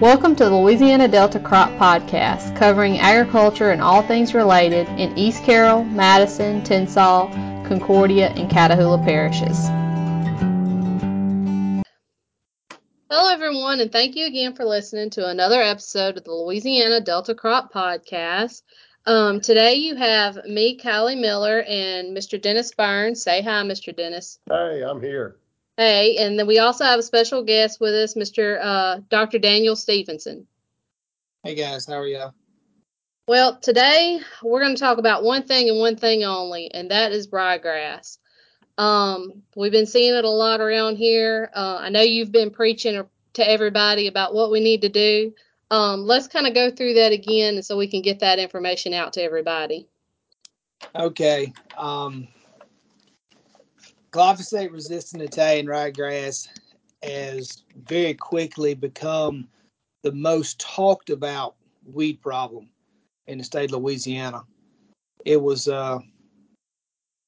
Welcome to the Louisiana Delta Crop Podcast, covering agriculture and all things related in East Carroll, Madison, Tensas, Concordia, and Catahoula parishes. Hello, everyone, and thank you again for listening to another episode of the Louisiana Delta Crop Podcast. Um, today you have me, Kylie Miller, and Mr. Dennis Burns. Say hi, Mr. Dennis. Hey, I'm here. Hey, and then we also have a special guest with us, Mr. Uh, Dr. Daniel Stevenson. Hey guys, how are y'all? Well, today we're going to talk about one thing and one thing only, and that is ryegrass. Um, we've been seeing it a lot around here. Uh, I know you've been preaching to everybody about what we need to do. Um, let's kind of go through that again so we can get that information out to everybody. Okay. Um, glyphosate resistant Italian ryegrass has very quickly become the most talked about weed problem in the state of Louisiana. It was uh,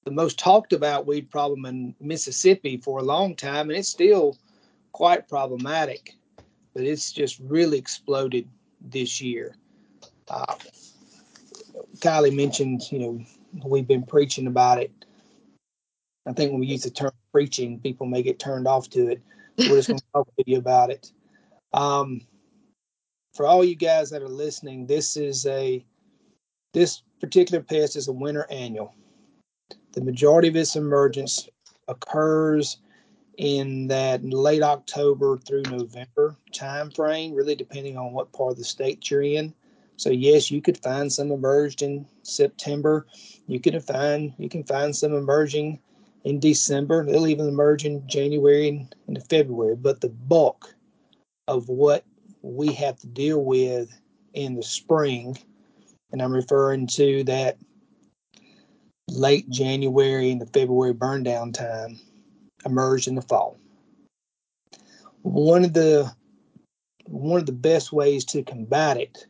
the most talked about weed problem in Mississippi for a long time, and it's still quite problematic, but it's just really exploded this year. Uh, Kylie mentioned, you know, we've been preaching about it I think when we use the term preaching, people may get turned off to it. We're just going to talk to you about it. Um, for all you guys that are listening, this is a this particular pest is a winter annual. The majority of its emergence occurs in that late October through November time frame, really depending on what part of the state you're in. So yes, you could find some emerged in September. You could find you can find some emerging in December. They'll even emerge in January and into February. But the bulk of what we have to deal with in the spring, and I'm referring to that late January and the February burn down time, emerged in the fall. One of the one of the best ways to combat it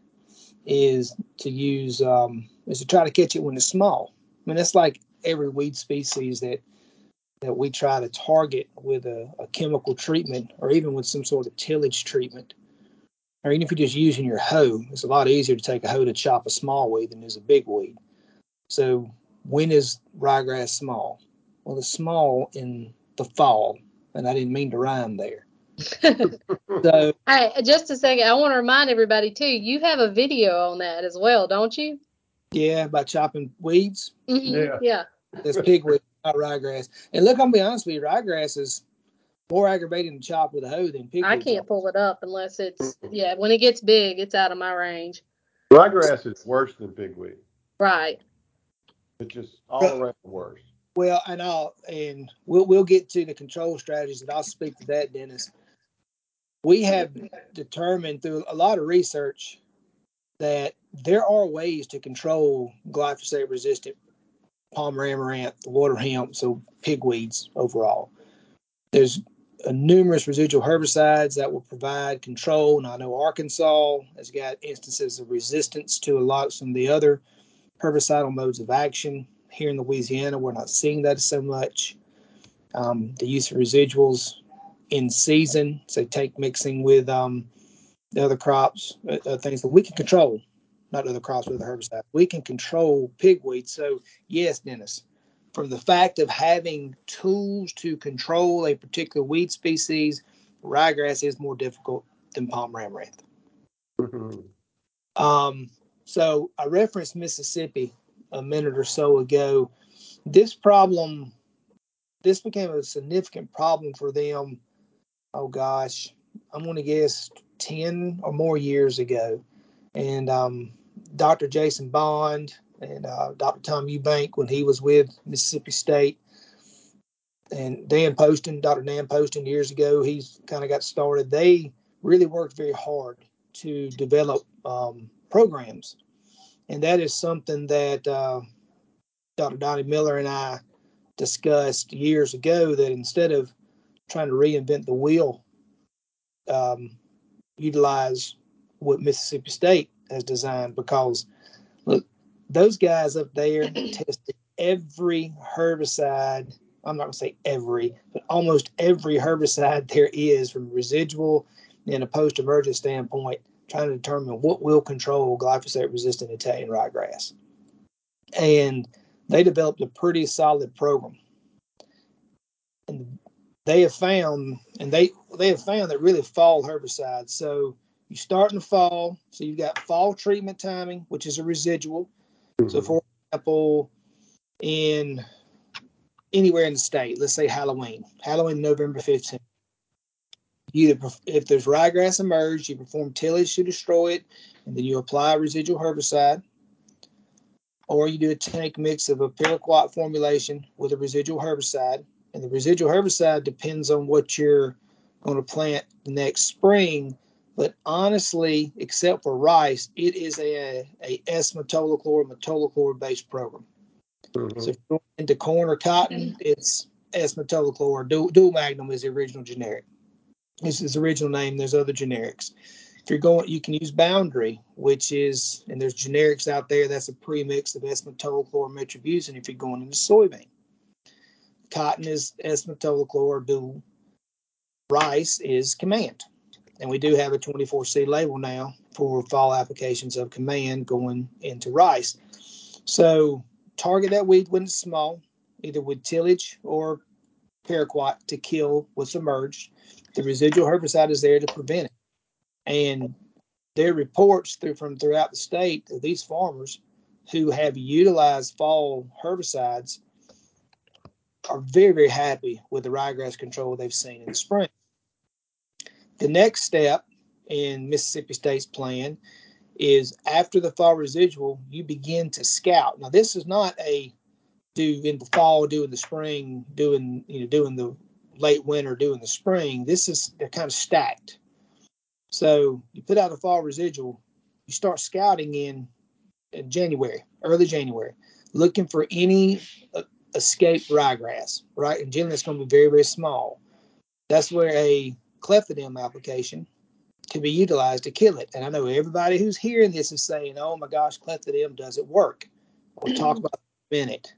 is to use um, is to try to catch it when it's small. I mean, that's like every weed species that that we try to target with a, a, chemical treatment or even with some sort of tillage treatment. Or even if you're just using your hoe, it's a lot easier to take a hoe to chop a small weed than is a big weed. So when is ryegrass small? Well, it's small in the fall, and I didn't mean to rhyme there. so, hey, just a second. I want to remind everybody too. You have a video on that as well, don't you? Yeah, about chopping weeds. Mm-hmm. Yeah, yeah. That's pigweed not ryegrass. And look, I'm gonna be honest with you, ryegrass is more aggravating to chop with a hoe than pigweed. I can't pull it up unless it's yeah. When it gets big, it's out of my range. Ryegrass is worse than pigweed. Right. It's just all around worse. Well, and I'll and we'll we'll get to the control strategies, and I'll speak to that, Dennis. We have determined through a lot of research that there are ways to control glyphosate resistant palmer amaranth, water hemp, so pigweeds overall. There's numerous residual herbicides that will provide control. And I know Arkansas has got instances of resistance to a lot of some of the other herbicidal modes of action. Here in Louisiana, we're not seeing that so much. Um, the use of residuals in season, so take mixing with um, the other crops, uh, uh things that we can control not other crops with the herbicide. We can control pigweed. So yes, Dennis, from the fact of having tools to control a particular weed species, ryegrass is more difficult than palm amaranth. Mm-hmm. Um, so I referenced Mississippi a minute or so ago. This problem, this became a significant problem for them. Oh gosh, I'm going to guess 10 or more years ago. And um, Dr. Jason Bond and uh, Dr. Tom Eubank when he was with Mississippi State. And Dan Poston, Dr. Dan Poston, years ago, he's kind of got started. They really worked very hard to develop um, programs. And that is something that uh, Dr. Donnie Miller and I discussed years ago that instead of trying to reinvent the wheel, um, utilize what Mississippi State has designed because look, those guys up there tested every herbicide. I'm not gonna say every, but almost every herbicide there is from residual in a post-emergent standpoint, trying to determine what will control glyphosate-resistant Italian ryegrass. And they developed a pretty solid program. And they have found, and they they have found that really fall herbicides. So you start in the fall, so you've got fall treatment timing, which is a residual. So, mm-hmm. for example, in anywhere in the state, let's say Halloween, Halloween, November 15th. You either, if there's ryegrass emerged, you perform tillage to destroy it, and then you apply a residual herbicide, or you do a tank mix of a paraquat formulation with a residual herbicide. And the residual herbicide depends on what you're going to plant the next spring. But honestly, except for rice, it is a, a S-metolachlor, metolachlor based program. Mhm. So if you're going into corn or cotton, it's S-metolachlor. Dual, dual magnum is the original generic. This is the original name. There's other generics. If you're going, you can use Boundary, which is, and there's generics out there. That's a premix of S-metolachlor metribuzin. If you're going into soybean, cotton is S-metolachlor dual. Rice is Command, and we do have a 24C label now for fall applications of Command going into rice. So target that weed when it's small, either with tillage or paraquat to kill what's emerged. The residual herbicide is there to prevent it. And there are reports through, from throughout the state of these farmers who have utilized fall herbicides are very, very happy with the ryegrass control they've seen in the spring. The next step in Mississippi State's plan is after the fall residual, you begin to scout. Now, this is not a do in the fall, do in the spring, doing you know doing the late winter, doing the spring. This is they're kind of stacked. So you put out a fall residual, you start scouting in, in January, early January, looking for any uh, escaped ryegrass, right? And generally, it's going to be very very small. That's where a clethodim application can be utilized to kill it. And I know everybody who's hearing this is saying, "Oh my gosh, clethodim doesn't work." We'll talk mm-hmm. about that in a minute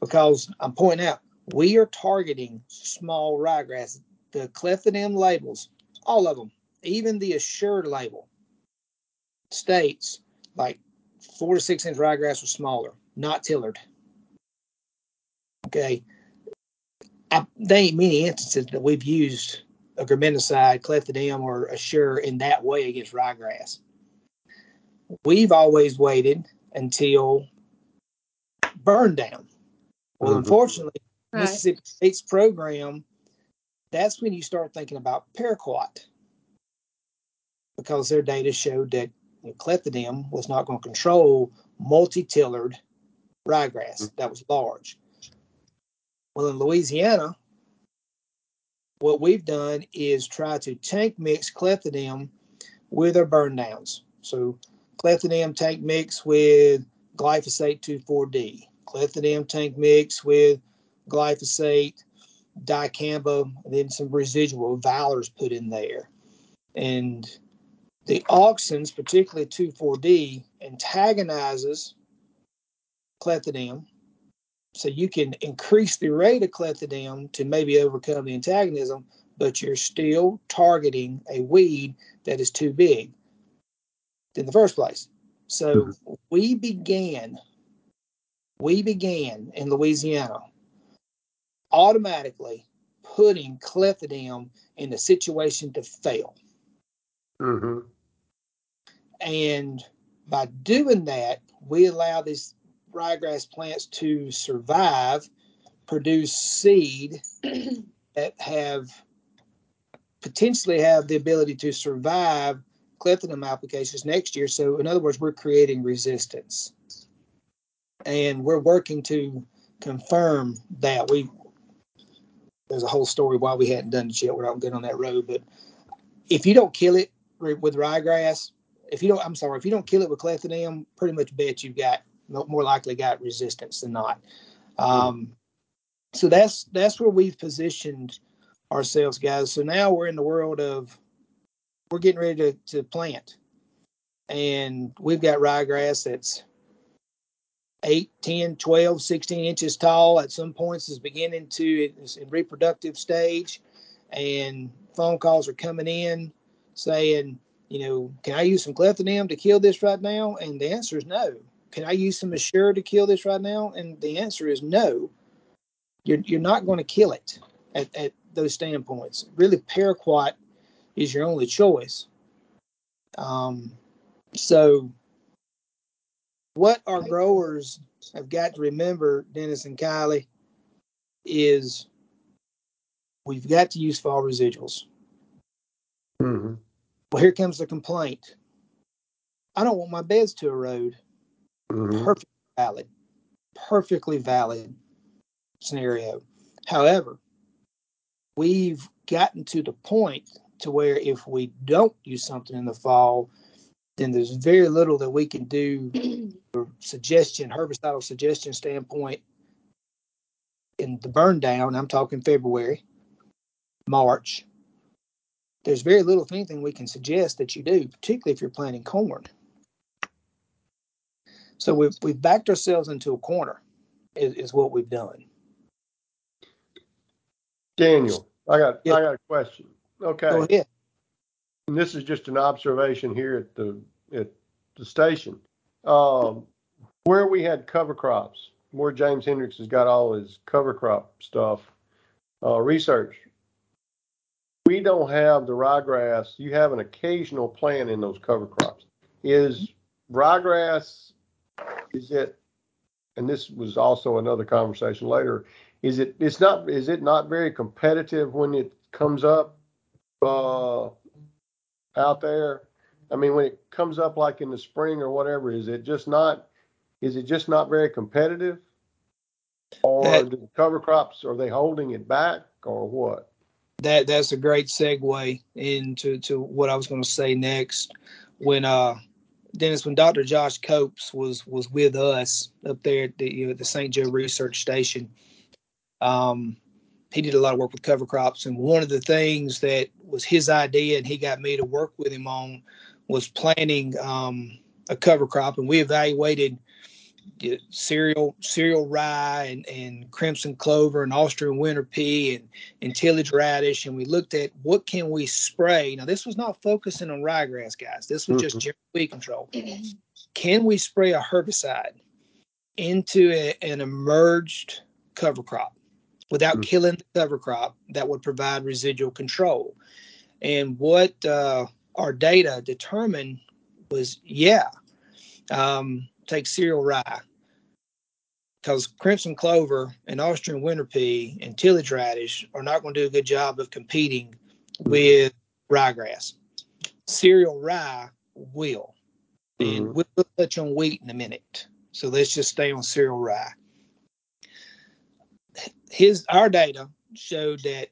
because I'm pointing out we are targeting small ryegrass. The clethodim labels, all of them, even the assured label, states like four to six inch ryegrass or smaller, not tillered. Okay. I, there ain't many instances that we've used a graminicide, clethodim, or assure in that way against ryegrass. We've always waited until burn down. Well, Mhm. unfortunately, Right. Mississippi State's program, that's when you start thinking about paraquat because their data showed that you clethodim was not going to control multi-tillered ryegrass that was large. Well, in Louisiana, what we've done is try to tank mix clethodim with our burn downs. So clethodim tank mix with glyphosate 2,4-D, clethodim tank mix with glyphosate, dicamba, and then some residual valors put in there. And the auxins, particularly 2,4-D, antagonizes clethodim. So you can increase the rate of clethodim to maybe overcome the antagonism, but you're still targeting a weed that is too big in the first place. So we began, we began in Louisiana automatically putting clethodim in a situation to fail. Mhm. And by doing that, we allow these ryegrass plants to survive, produce seed that have potentially have the ability to survive clethodim applications next year. So, in other words, we're creating resistance, and we're working to confirm that. We there's a whole story why we hadn't done it yet. We're not good on that road, but if you don't kill it with ryegrass, if you don't, I'm sorry, if you don't kill it with clethodim, pretty much bet you've got more likely got resistance than not. Um, so that's that's where we've positioned ourselves, guys. So now we're in the world of we're getting ready to, to plant, and we've got ryegrass that's 8, 10, 12, 16 inches tall. At some points, is beginning to it's in reproductive stage. and phone calls are coming in saying, you know, can I use some clethodim to kill this right now? And the answer is no. Can I use some Assure to kill this right now? And the answer is no. You're, you're not going to kill it at, at those standpoints. Really, paraquat is your only choice. Um, so, what our growers have got to remember, Dennis and Kylie, is we've got to use fall residuals. Mm-hmm. Well, here comes the complaint. I don't want my beds to erode. Mm-hmm. Perfectly valid. Perfectly valid scenario. However, we've gotten to the point to where if we don't do something in the fall, then there's very little that we can do suggestion, herbicidal suggestion standpoint in the burn down. I'm talking February, March. There's very little, if anything, we can suggest that you do, particularly if you're planting corn. So we've we've backed ourselves into a corner, is, is what we've done. Daniel, I got Yeah. I got a question. Okay. Go ahead. and this is just an observation here at the at the station. Um, where we had cover crops, where James Hendricks has got all his cover crop stuff uh, research. We don't have the ryegrass. You have an occasional plant in those cover crops. Is ryegrass? Is it? And this was also another conversation later. Is it? It's not. Is it not very competitive when it comes up? Uh, out there? I mean, when it comes up like in the spring or whatever, is it just not, is it just not very competitive? Or That- the cover crops, are they holding it back or what? That that's a great segue into to what I was going to say next. When uh Dennis, when Dr. Josh Copes was was with us up there at the you know, the St. Joe Research Station, um, he did a lot of work with cover crops, and one of the things that was his idea, and he got me to work with him on, was planting um, a cover crop, and we evaluated cereal cereal rye and, and crimson clover and Austrian winter pea and, and tillage radish, and we looked at what can we spray. Now, this was not focusing on ryegrass, guys. This was just Mhm. general weed control. Can we spray a herbicide into a, an emerged cover crop without Mhm. killing the cover crop that would provide residual control? And what uh, our data determined was, yeah, um, take cereal rye because crimson clover and Austrian winter pea and tillage radish are not going to do a good job of competing with ryegrass. Cereal rye will, and Mhm. we'll touch on wheat in a minute. So let's just stay on cereal rye. His our data showed that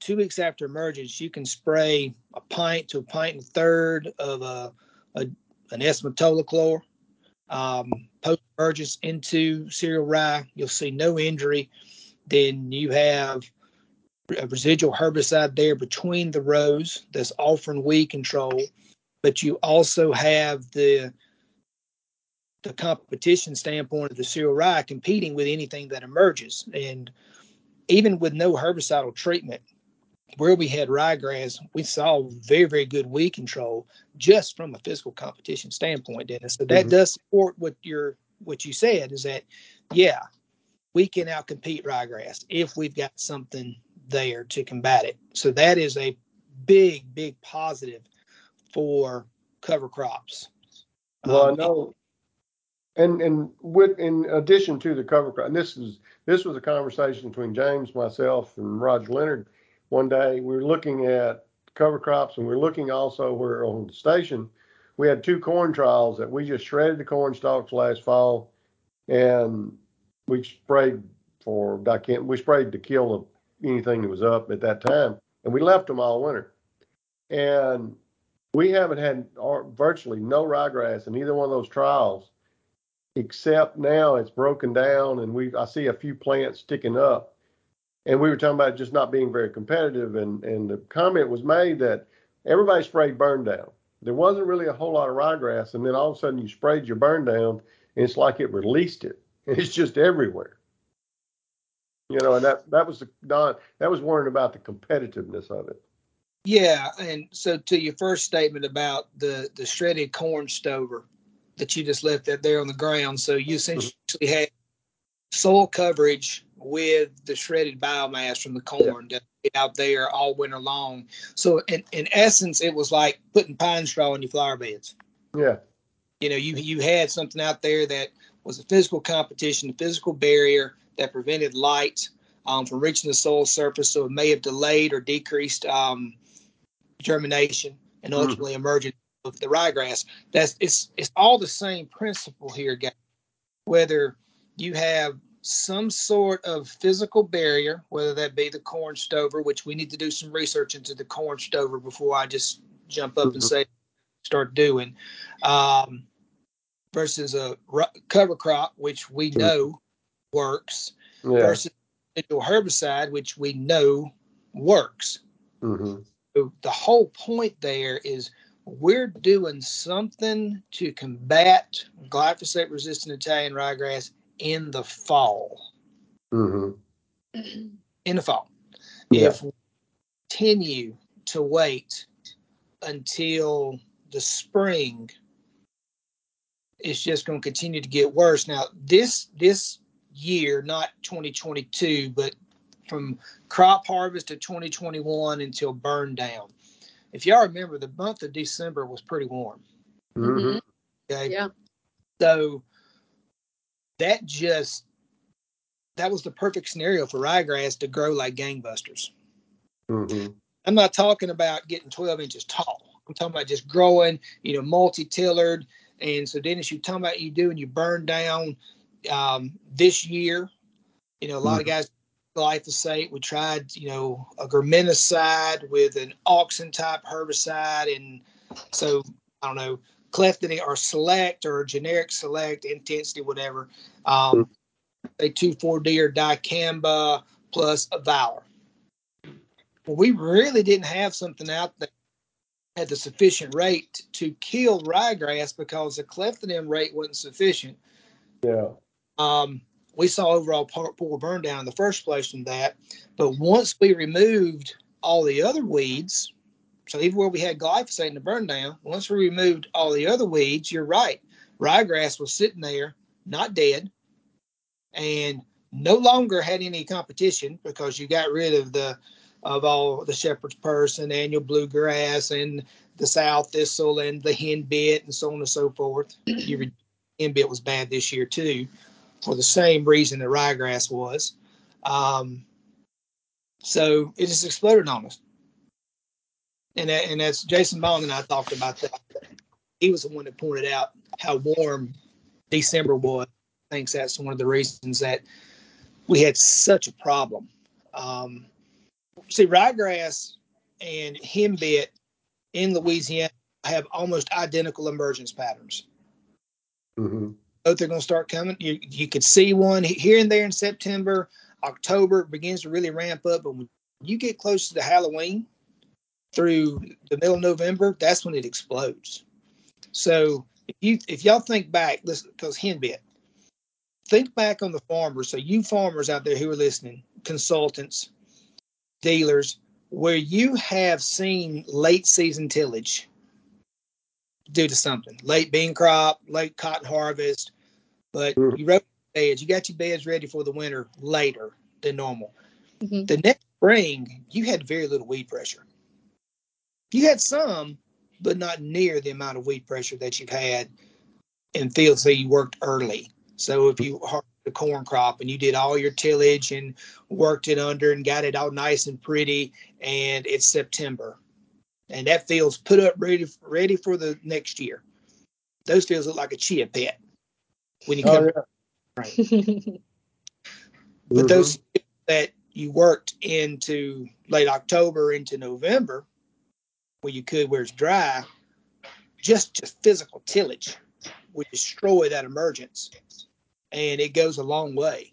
two weeks after emergence, you can spray a pint to a pint and a third of a, a an S-metolachlor um, post emergence into cereal rye. You'll see no injury. Then you have a residual herbicide there between the rows that's offering weed control, but you also have the the competition standpoint of the cereal rye competing with anything that emerges. And even with no herbicidal treatment, where we had ryegrass, we saw very, very good weed control just from a physical competition standpoint, Dennis. So that Mhm. does support what you're what you said is that yeah, we can outcompete ryegrass if we've got something there to combat it. So that is a big, big positive for cover crops. Well, I Um, know, and, and with, in addition to the cover crop, and this is, this was a conversation between James, myself and Roger Leonard. One day, we were looking at cover crops and we are looking also where on the station, we had two corn trials that we just shredded the corn stalks last fall and we sprayed for, I we sprayed to kill anything that was up at that time and we left them all winter. And we haven't had virtually no ryegrass in either one of those trials, except now it's broken down and we I see a few plants sticking up. And we were talking about just not being very competitive, and and the comment was made that everybody sprayed burn down. There wasn't really a whole lot of ryegrass, and then all of a sudden you sprayed your burn down, and it's like it released it. It's just everywhere. You know, and that that was the Don. That was worrying about the competitiveness of it. Yeah, and so to your first statement about the the shredded corn stover that you just left that there on the ground, so you mm-hmm. essentially had soil coverage with the shredded biomass from the corn yeah. out there all winter long. So in, in essence, it was like putting pine straw in your flower beds. Yeah. You know, you you had something out there that was a physical competition, a physical barrier that prevented light um, from reaching the soil surface, so it may have delayed or decreased um, germination and mm-hmm. ultimately mm-hmm. emergence of the ryegrass. That's it's it's all the same principle here, guys. Whether you have some sort of physical barrier, whether that be the corn stover, which we need to do some research into the corn stover before I just jump up mm-hmm. and say start doing, um, versus a cover crop, which we mm-hmm. know works, yeah. versus a herbicide, which we know works. Mm-hmm. So the whole point there is we're doing something to combat glyphosate resistant Italian ryegrass in the fall. Mm-hmm. In the fall. Yeah. If we continue to wait until the spring, it's just going to continue to get worse. Now, this this year, not 2022, but from crop harvest to 2021 until burn down. If y'all remember, the month of December was pretty warm. Mm-hmm. Okay. Yeah. So that just that was the perfect scenario for ryegrass to grow like gangbusters. Mm-hmm. I'm not talking about getting 12 inches tall. I'm talking about just growing, you know, multi-tillered. And so, Dennis, you talking about you doing you burn down um, this year. You know, a lot mm-hmm. of guys glyphosate. We tried, you know, a graminicide with an auxin type herbicide, and so I don't know, clethodim or select or generic select intensity, whatever. Um, a two four D or dicamba plus a Valor. Well, we really didn't have something out there at the sufficient rate to kill ryegrass because the clethodim rate wasn't sufficient. Yeah. Um, we saw overall poor burn down in the first place from that. But once we removed all the other weeds, so even where we had glyphosate in the burn down, once we removed all the other weeds, you're right. Ryegrass was sitting there, not dead, and no longer had any competition because you got rid of the of all the shepherd's purse and annual bluegrass and the sow thistle and the henbit and so on and so forth. Your henbit was bad this year too for the same reason that ryegrass was. Um, so it just exploded on us. And, that, and that's Jason Bond and I talked about that. He was the one that pointed out how warm December was. I think that's one of the reasons that we had such a problem. Um, see, ryegrass and henbit in Louisiana have almost identical emergence patterns. Mm-hmm both are going to start coming. You, you could see one here and there in September, October begins to really ramp up. But when you get close to the Halloween through the middle of November, that's when it explodes. So if you if y'all think back, listen, because henbit, think back on the farmers. So you farmers out there who are listening, consultants, dealers, where you have seen late season tillage due to something, late bean crop, late cotton harvest, but mm-hmm. you wrote beds. You got your beds ready for the winter later than normal. Mm-hmm. The next spring, you had very little weed pressure. You had some, but not near the amount of weed pressure that you've had in fields that you worked early. So if you harvested the corn crop and you did all your tillage and worked it under and got it all nice and pretty, and it's September, and that field's put up ready ready for the next year. Those fields look like a chia pet when you oh, come. Oh, yeah. Right. but mm-hmm. those that you worked into late October into November, where you could where it's dry, just just physical tillage would destroy that emergence, and it goes a long way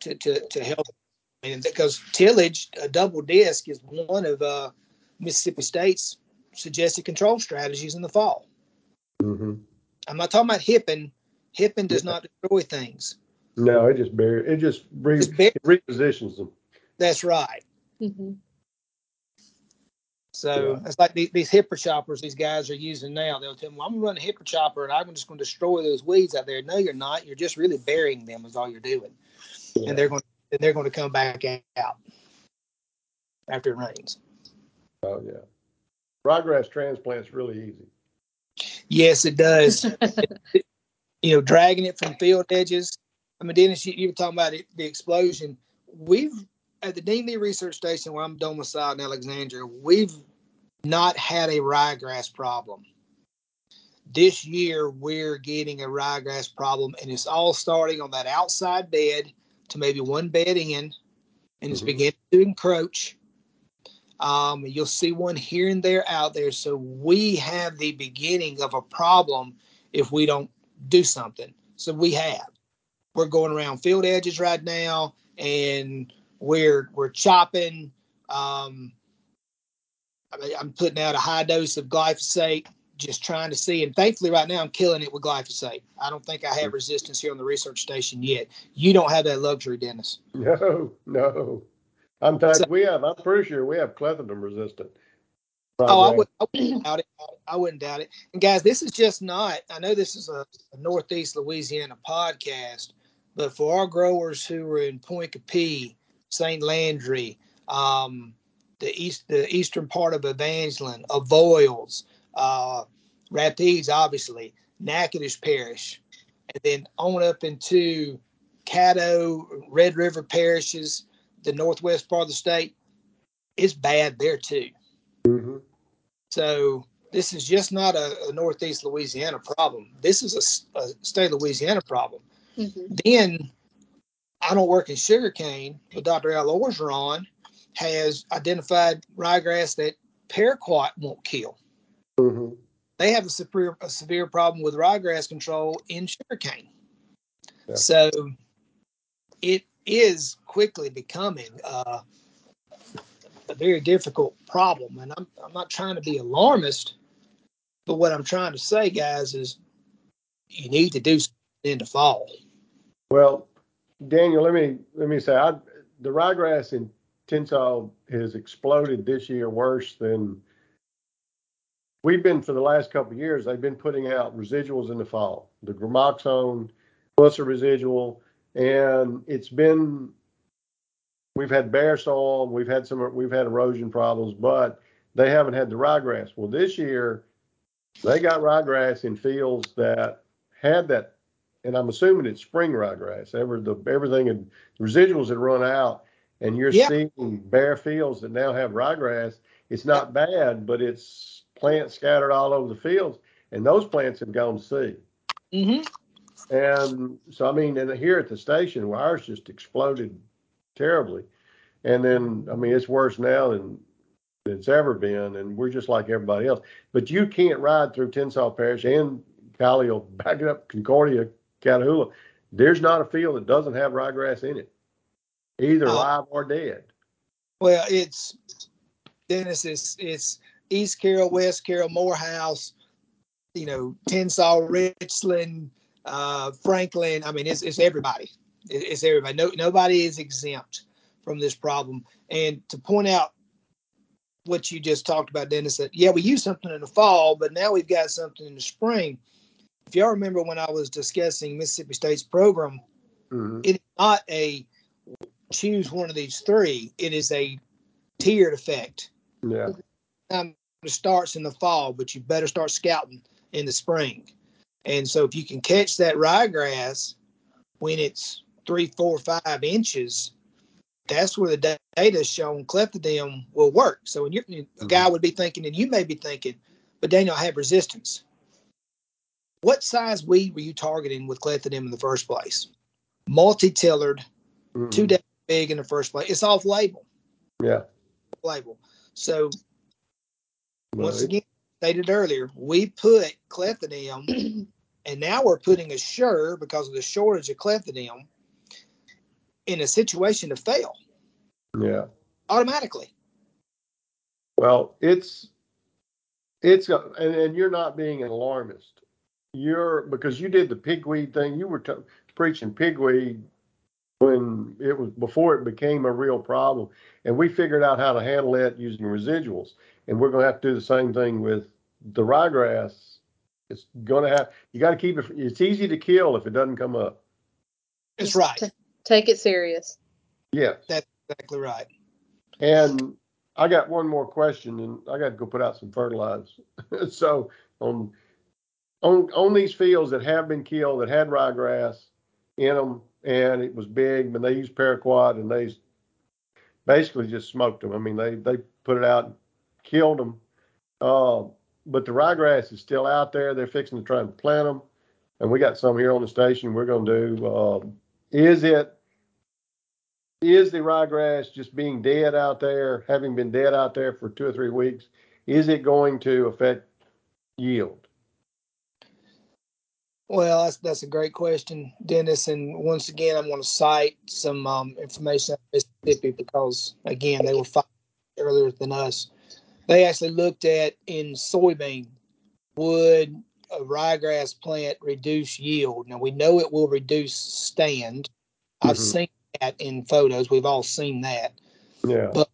to to, to help. And because tillage, a double disc is one of uh, Mississippi State's suggested control strategies in the fall. Mm-hmm. I'm not talking about hipping Hipping does not destroy things. No, it just bury, it just, re, Just bury- it repositions them. That's right. hmm So Yeah. it's like these, these hipper choppers these guys are using now. They'll tell them, well, I'm gonna run a hipper chopper and I'm just gonna destroy those weeds out there. No, you're not. You're just really burying them is all you're doing. Yeah. And they're going and they're going to come back out after it rains. Oh, yeah. Ryegrass transplant's really easy. Yes, it does. you know, dragging it from field edges. I mean, Dennis, you, you were talking about it, the explosion. We've at the Dean Lee Research Station where I'm domiciled in Alexandria, we've not had a ryegrass problem. This year, we're getting a ryegrass problem, and it's all starting on that outside bed to maybe one bed in, and it's Mhm. beginning to encroach. Um, you'll see one here and there out there. So we have the beginning of a problem if we don't do something. So we have. We're going around field edges right now, and we're we're chopping. Um, I mean, I'm putting out a high dose of glyphosate, just trying to see. And thankfully, right now, I'm killing it with glyphosate. I don't think I have resistance here on the research station yet. You don't have that luxury, Dennis. No, no. I'm fact, So- we have, I'm pretty sure we have clethodim resistant. Oh, I, would, I wouldn't doubt it. I wouldn't doubt it. And guys, this is just not. I know this is a, a Northeast Louisiana podcast, but for our growers who are in Pointe Coupee, St. Landry, um, the east, the eastern part of Evangeline, Avoyelles, uh, Rapides, obviously, Natchitoches Parish, and then on up into Caddo, Red River parishes, the northwest part of the state. It's bad there too. Mhm. So this is just not a, a Northeast Louisiana problem. This is a state of Louisiana problem. hmm Then I don't work in sugarcane, but Dr. Al Orgeron has identified ryegrass that paraquat won't kill. Mhm. They have a severe, a severe problem with ryegrass control in sugarcane. Yeah. So it is quickly becoming uh, a very difficult problem. And I'm, I'm not trying to be alarmist, but what I'm trying to say, guys, is you need to do something in the fall. Well, Daniel, let me, let me say, I, the ryegrass in Tensas has exploded this year worse than we've been for the last couple of years. They've been putting out residuals in the fall, the gramoxone plus a residual, and it's been. We've had bare soil, we've had some, we've had erosion problems, but they haven't had the ryegrass. Well, this year they got ryegrass in fields that had that, and I'm assuming it's spring ryegrass. Ever the everything and residuals had run out, and you're Yeah. seeing bare fields that now have ryegrass. It's not bad, but it's plants scattered all over the fields, and those plants have gone to seed. Mm-hmm. And so, I mean, and here at the station, well, ours just exploded terribly. And then, I mean, it's worse now than, than it's ever been. And we're just like everybody else. But you can't ride through Tensas Parish and Callio, back it up, Concordia, Catahoula. There's not a field that doesn't have ryegrass in it, either Oh. live or dead. Well, it's Dennis. It's it's East Carroll, West Carroll, Morehouse. You know, Tensas, Richland, uh, Franklin. I mean, it's it's everybody. It's everybody. No, nobody is exempt from this problem. And to point out what you just talked about, Dennis, that yeah, we use something in the fall, but now we've got something in the spring. If y'all remember when I was discussing Mississippi State's program, Mhm. it is not a choose one of these three. It is a tiered effect. Yeah. Um, it starts in the fall, but you better start scouting in the spring. And so, if you can catch that ryegrass when it's three, four, five inches, that's where the data is showing clethodim will work. So, when you're, a guy would be thinking, and you may be thinking, but Daniel, I have resistance. What size weed were you targeting with clethodim in the first place? Multi-tillered, Mhm. two days big in the first place. It's off label. Yeah. Label. So Well, once again, stated earlier, we put clethodim, and now we're putting Assure because of the shortage of clethodim in a situation to fail yeah. automatically. Well, it's it's and, and you're not being an alarmist. You're because you did the pigweed thing. You were t- preaching pigweed when it was before it became a real problem, and we figured out how to handle it using residuals. And we're going to have to do the same thing with the ryegrass. It's going to have you got to keep it. It's easy to kill if it doesn't come up. That's right. T- take it serious. Yeah, That's exactly right. And I got one more question, and I got to go put out some fertilizer. so on on on these fields that have been killed that had ryegrass in them, and it was big, and they used paraquat, and they basically just smoked them. I mean, they they put it out, and killed them. Uh, but the ryegrass is still out there. They're fixing to try and plant them, and we got some here on the station. We're going to do. Uh, is it is the ryegrass just being dead out there, having been dead out there for two or three weeks? Is it going to affect yield? Well, that's that's a great question, Dennis. And once again, I'm going to cite some um, information of Mississippi because again, they were earlier than us. They actually looked at in soybean would a ryegrass plant reduce yield? Now we know it will reduce stand. Mm-hmm. I've seen that in photos. We've all seen that. Yeah. But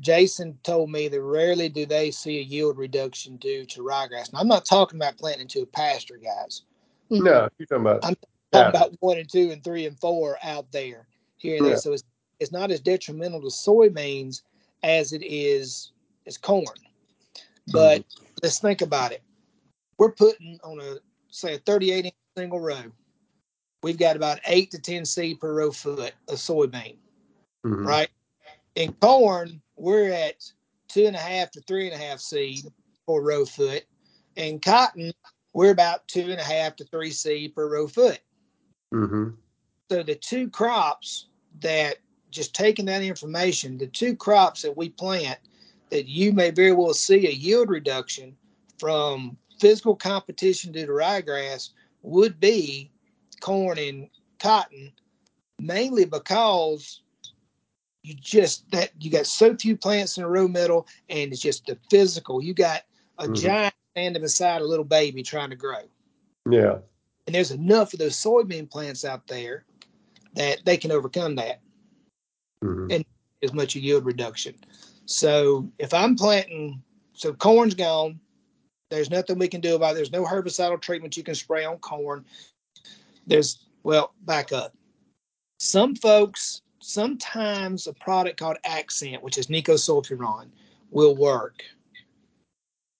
Jason told me that rarely do they see a yield reduction due to ryegrass. And I'm not talking about planting to a pasture, guys. No, you're talking about. I'm talking about one and two and three and four out there here and yeah. there. So it's it's not as detrimental to soybeans as it is as corn. But mm-hmm. let's think about it. We're putting on a say a 38 inch single row. We've got about eight to 10 seed per row foot of soybean, mm-hmm. right? In corn, we're at two and a half to three and a half seed per row foot. In cotton, we're about two and a half to three seed per row foot. Mm-hmm. So the two crops that just taking that information, the two crops that we plant that you may very well see a yield reduction from physical competition due to ryegrass would be corn and cotton, mainly because you just that you got so few plants in a row middle and it's just the physical. You got a mm-hmm. giant standing beside a little baby trying to grow. Yeah. And there's enough of those soybean plants out there that they can overcome that. Mm-hmm. And as much a yield reduction. So if I'm planting, so corn's gone, there's nothing we can do about it. There's no herbicidal treatment you can spray on corn. There's, well, back up. Some folks sometimes a product called Accent, which is nicosulfuron, will work.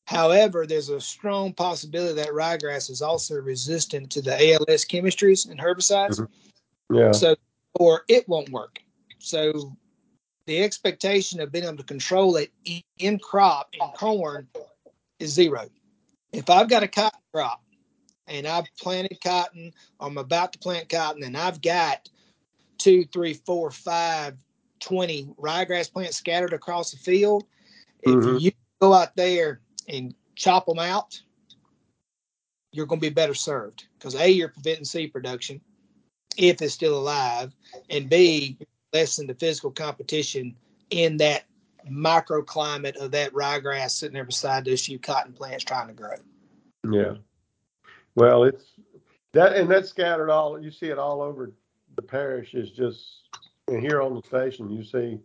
However, there's a strong possibility that ryegrass is also resistant to the ALS chemistries and herbicides. Mm-hmm. Yeah. So, or it won't work. So, the expectation of being able to control it in crop in corn is zero. If I've got a cotton crop and I've planted cotton, or I'm about to plant cotton, and I've got two, three, four, five, 20 ryegrass plants scattered across the field. Mm-hmm. If you go out there and chop them out, you're going to be better served because A, you're preventing seed production if it's still alive, and B, lessen the physical competition in that microclimate of that ryegrass sitting there beside those few cotton plants trying to grow. Yeah. Well, it's that, and that's scattered all, you see it all over the parish is just here on the station you see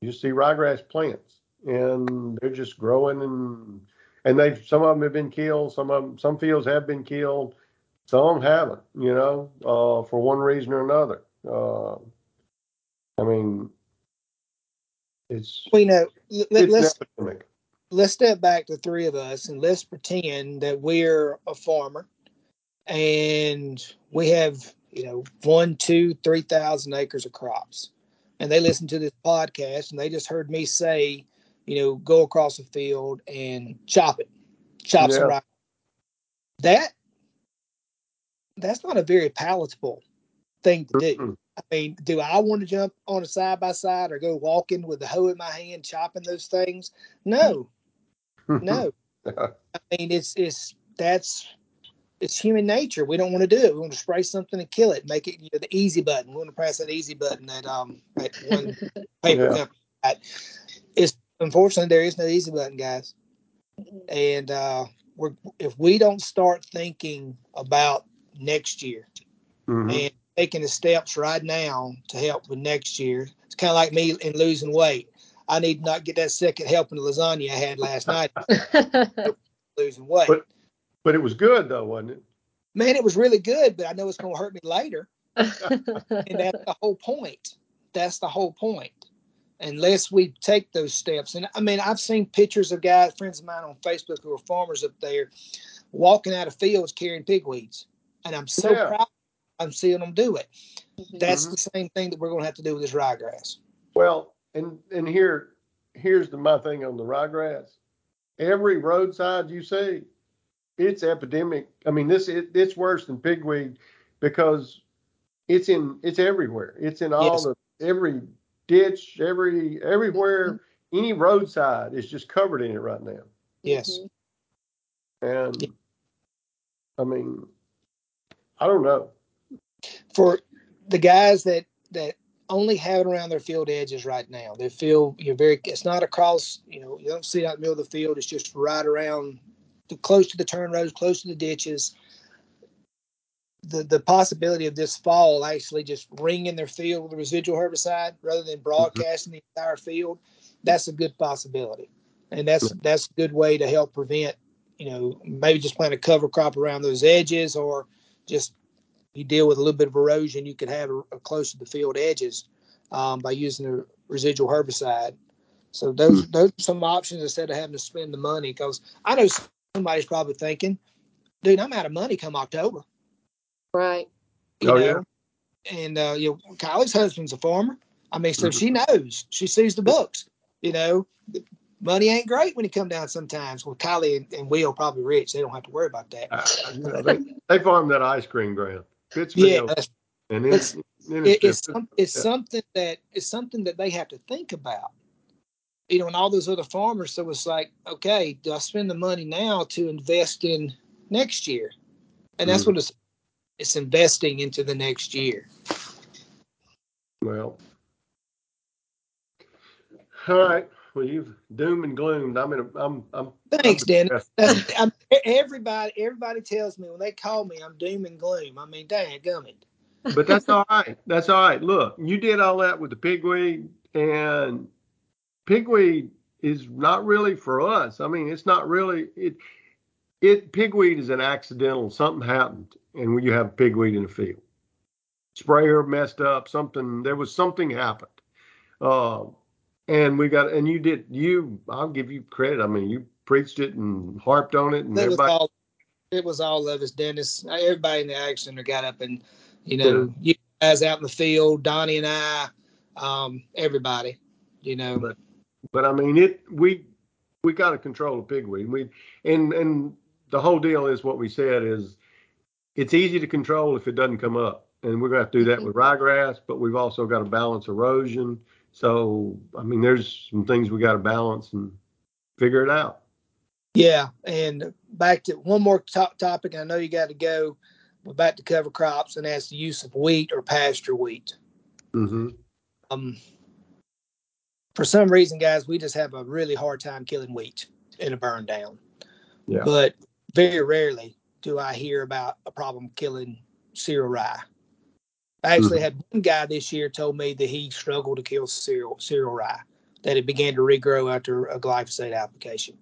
you see ryegrass plants and they're just growing and and they've some of them have been killed some of them some fields have been killed some haven't you know uh, for one reason or another. Uh, i mean it's you know let, us let's step back to three of us and let's pretend that we're a farmer and we have you know, one, two, three thousand acres of crops. And they listen to this podcast and they just heard me say, you know, go across the field and chop it, chop yeah. some rock. That that's not a very palatable thing to do. Mm-hmm. I mean, do I want to jump on a side by side or go walking with the hoe in my hand chopping those things? No, no. I mean, it's it's that's it's human nature. We don't want to do it. We want to spray something and kill it, make it you know, the easy button. We want to press that easy button that um that one paper yeah. company. Got. It's unfortunately there is no easy button, guys. And uh, we're if we don't start thinking about next year Mhm. and taking the steps right now to help with next year. It's kind of like me in losing weight. I need not get that second helping of lasagna I had last night losing weight. But- But it was good though, wasn't it? Man, it was really good, but I know it's going to hurt me later. And that's the whole point. That's the whole point. Unless we take those steps. And I mean, I've seen pictures of guys, friends of mine on Facebook who are farmers up there walking out of fields carrying pigweeds. And I'm so Yeah. proud I'm seeing them do it. That's Mhm. the same thing that we're going to have to do with this ryegrass. Well, and and here here's the my thing on the ryegrass. Every roadside you see, it's epidemic. I mean, this it, it's worse than pigweed because it's in it's everywhere. It's in all Yes. the every ditch, every everywhere. Mm-hmm. Any roadside is just covered in it right now. Yes. Mm-hmm. And I mean, I don't know. For the guys that that only have it around their field edges right now, they feel you're very. It's not across. You know, you don't see it out in the middle of the field. It's just right around, the, close to the turn rows, close to the ditches. The the possibility of this fall actually just ringing their field with a residual herbicide rather than broadcasting the entire field, that's a good possibility, and that's that's a good way to help prevent. You know, maybe just plant a cover crop around those edges, or just you deal with a little bit of erosion you could have a, a close to the field edges um, by using a residual herbicide. So those those are some options instead of having to spend the money. Because I know somebody's probably thinking, "Dude, I'm out of money come October." Right. You Oh, know? And uh, you know, Kylie's husband's a farmer. I mean, so Mhm. she knows. She sees the books. You know, money ain't great when you come down sometimes. Well, Kylie and, and Will probably rich. They don't have to worry about that. I, you know, they they farm that ice cream ground. Yeah, Pittsfield, that's and then, it's- it's it's some, it's yeah. something that it's something that they have to think about. You know, and all those other farmers. So it's like, okay, do I spend the money now to invest in next year? And that's Mhm. what it's it's investing into the next year. Well, all right. Well, you've doom and gloomed. I'm in a, I'm, I'm. Thanks. I'm, everybody everybody tells me when they call me, I'm doom and gloom. I mean, dang gummit. But that's all right. That's all right. Look, you did all that with the pigweed, and pigweed is not really for us. I mean, it's not really it. It pigweed is an accidental. Something happened, and you have pigweed in the field. Sprayer messed up. Something there was something happened. Uh, and we got and you did you. I'll give you credit. I mean, you preached it and harped on it, and It was everybody. all it was all of us, Dennis. Everybody in the ag center got up and you know, you guys out in the field, Donnie and I, um, everybody, you know. But but I mean it we we got to control the pigweed. We and and the whole deal is what we said is it's easy to control if it doesn't come up. And we're gonna have to do that with ryegrass, but we've also got to balance erosion. So I mean there's some things we got to balance and figure it out. Yeah, and back to one more top topic. I know you got to go. But back to cover crops, and that's the use of wheat or pasture wheat. Mm-hmm. Um, for some reason, guys, we just have a really hard time killing wheat in a burn down. Yeah. But very rarely do I hear about a problem killing cereal rye. I actually had one guy this year told me that he struggled to kill cereal cereal rye, that it began to regrow after a glyphosate application.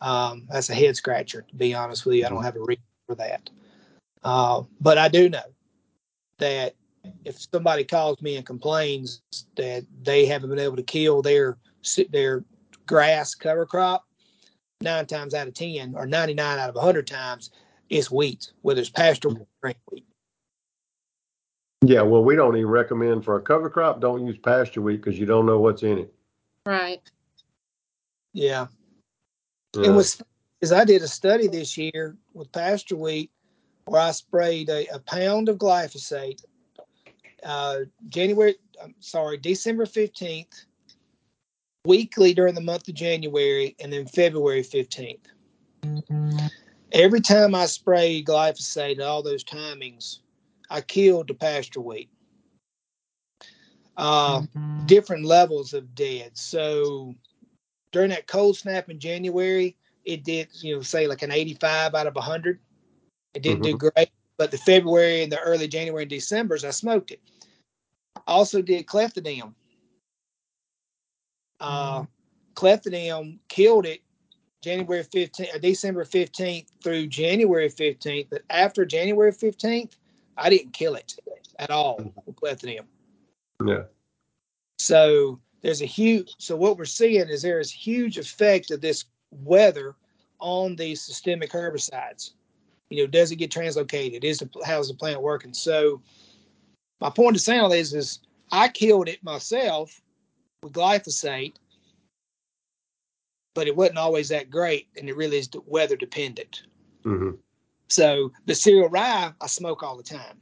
Um, that's a head scratcher, to be honest with you. I don't have a reason for that. Uh, but I do know that if somebody calls me and complains that they haven't been able to kill their their grass cover crop, nine times out of ten, or ninety nine out of hundred times, it's wheat, whether it's pasture or grain wheat. Yeah, well, we don't even recommend for a cover crop. Don't use pasture wheat because you don't know what's in it. Right. Yeah, Uh, it was is I did a study this year with pasture wheat where I sprayed a, a pound of glyphosate uh, January, I'm sorry, December 15th, weekly during the month of January, and then February 15th. Every time I sprayed glyphosate at all those timings, I killed the pasture wheat. Uh, different levels of dead. So during that cold snap in January, it did, you know, say like an 85 out of 100. It didn't do great. But the February and the early January and December's, I smoked it. I also did clethodim. Uh, clethodim killed it January 15th, uh, December 15th through January 15th. But after January 15th, I didn't kill it at all with clethodim. Yeah. So there's a huge. So what we're seeing is there is huge effect of this weather on these systemic herbicides. You know, does it get translocated? Is the how's the plant working? So my point of saying all this is I killed it myself with glyphosate, but it wasn't always that great, and it really is weather dependent. Mm-hmm. So the cereal rye I smoke all the time.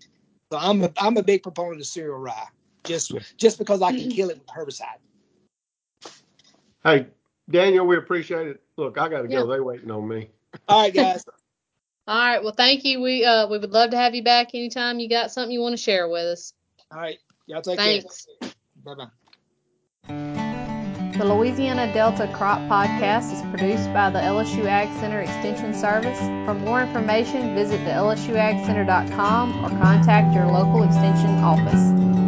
So I'm a, I'm a big proponent of cereal rye, just just because I can kill it with herbicide. Hey, Daniel, we appreciate it. Look, I got to Yeah. go. They waiting on me. All right, guys. All right. Well, thank you. We uh we would love to have you back anytime you got something you want to share with us. All right, y'all take Thanks. care. Bye bye. The Louisiana Delta Crop Podcast is produced by the LSU Ag Center Extension Service. For more information, visit the lsuagcenter.com or contact your local extension office.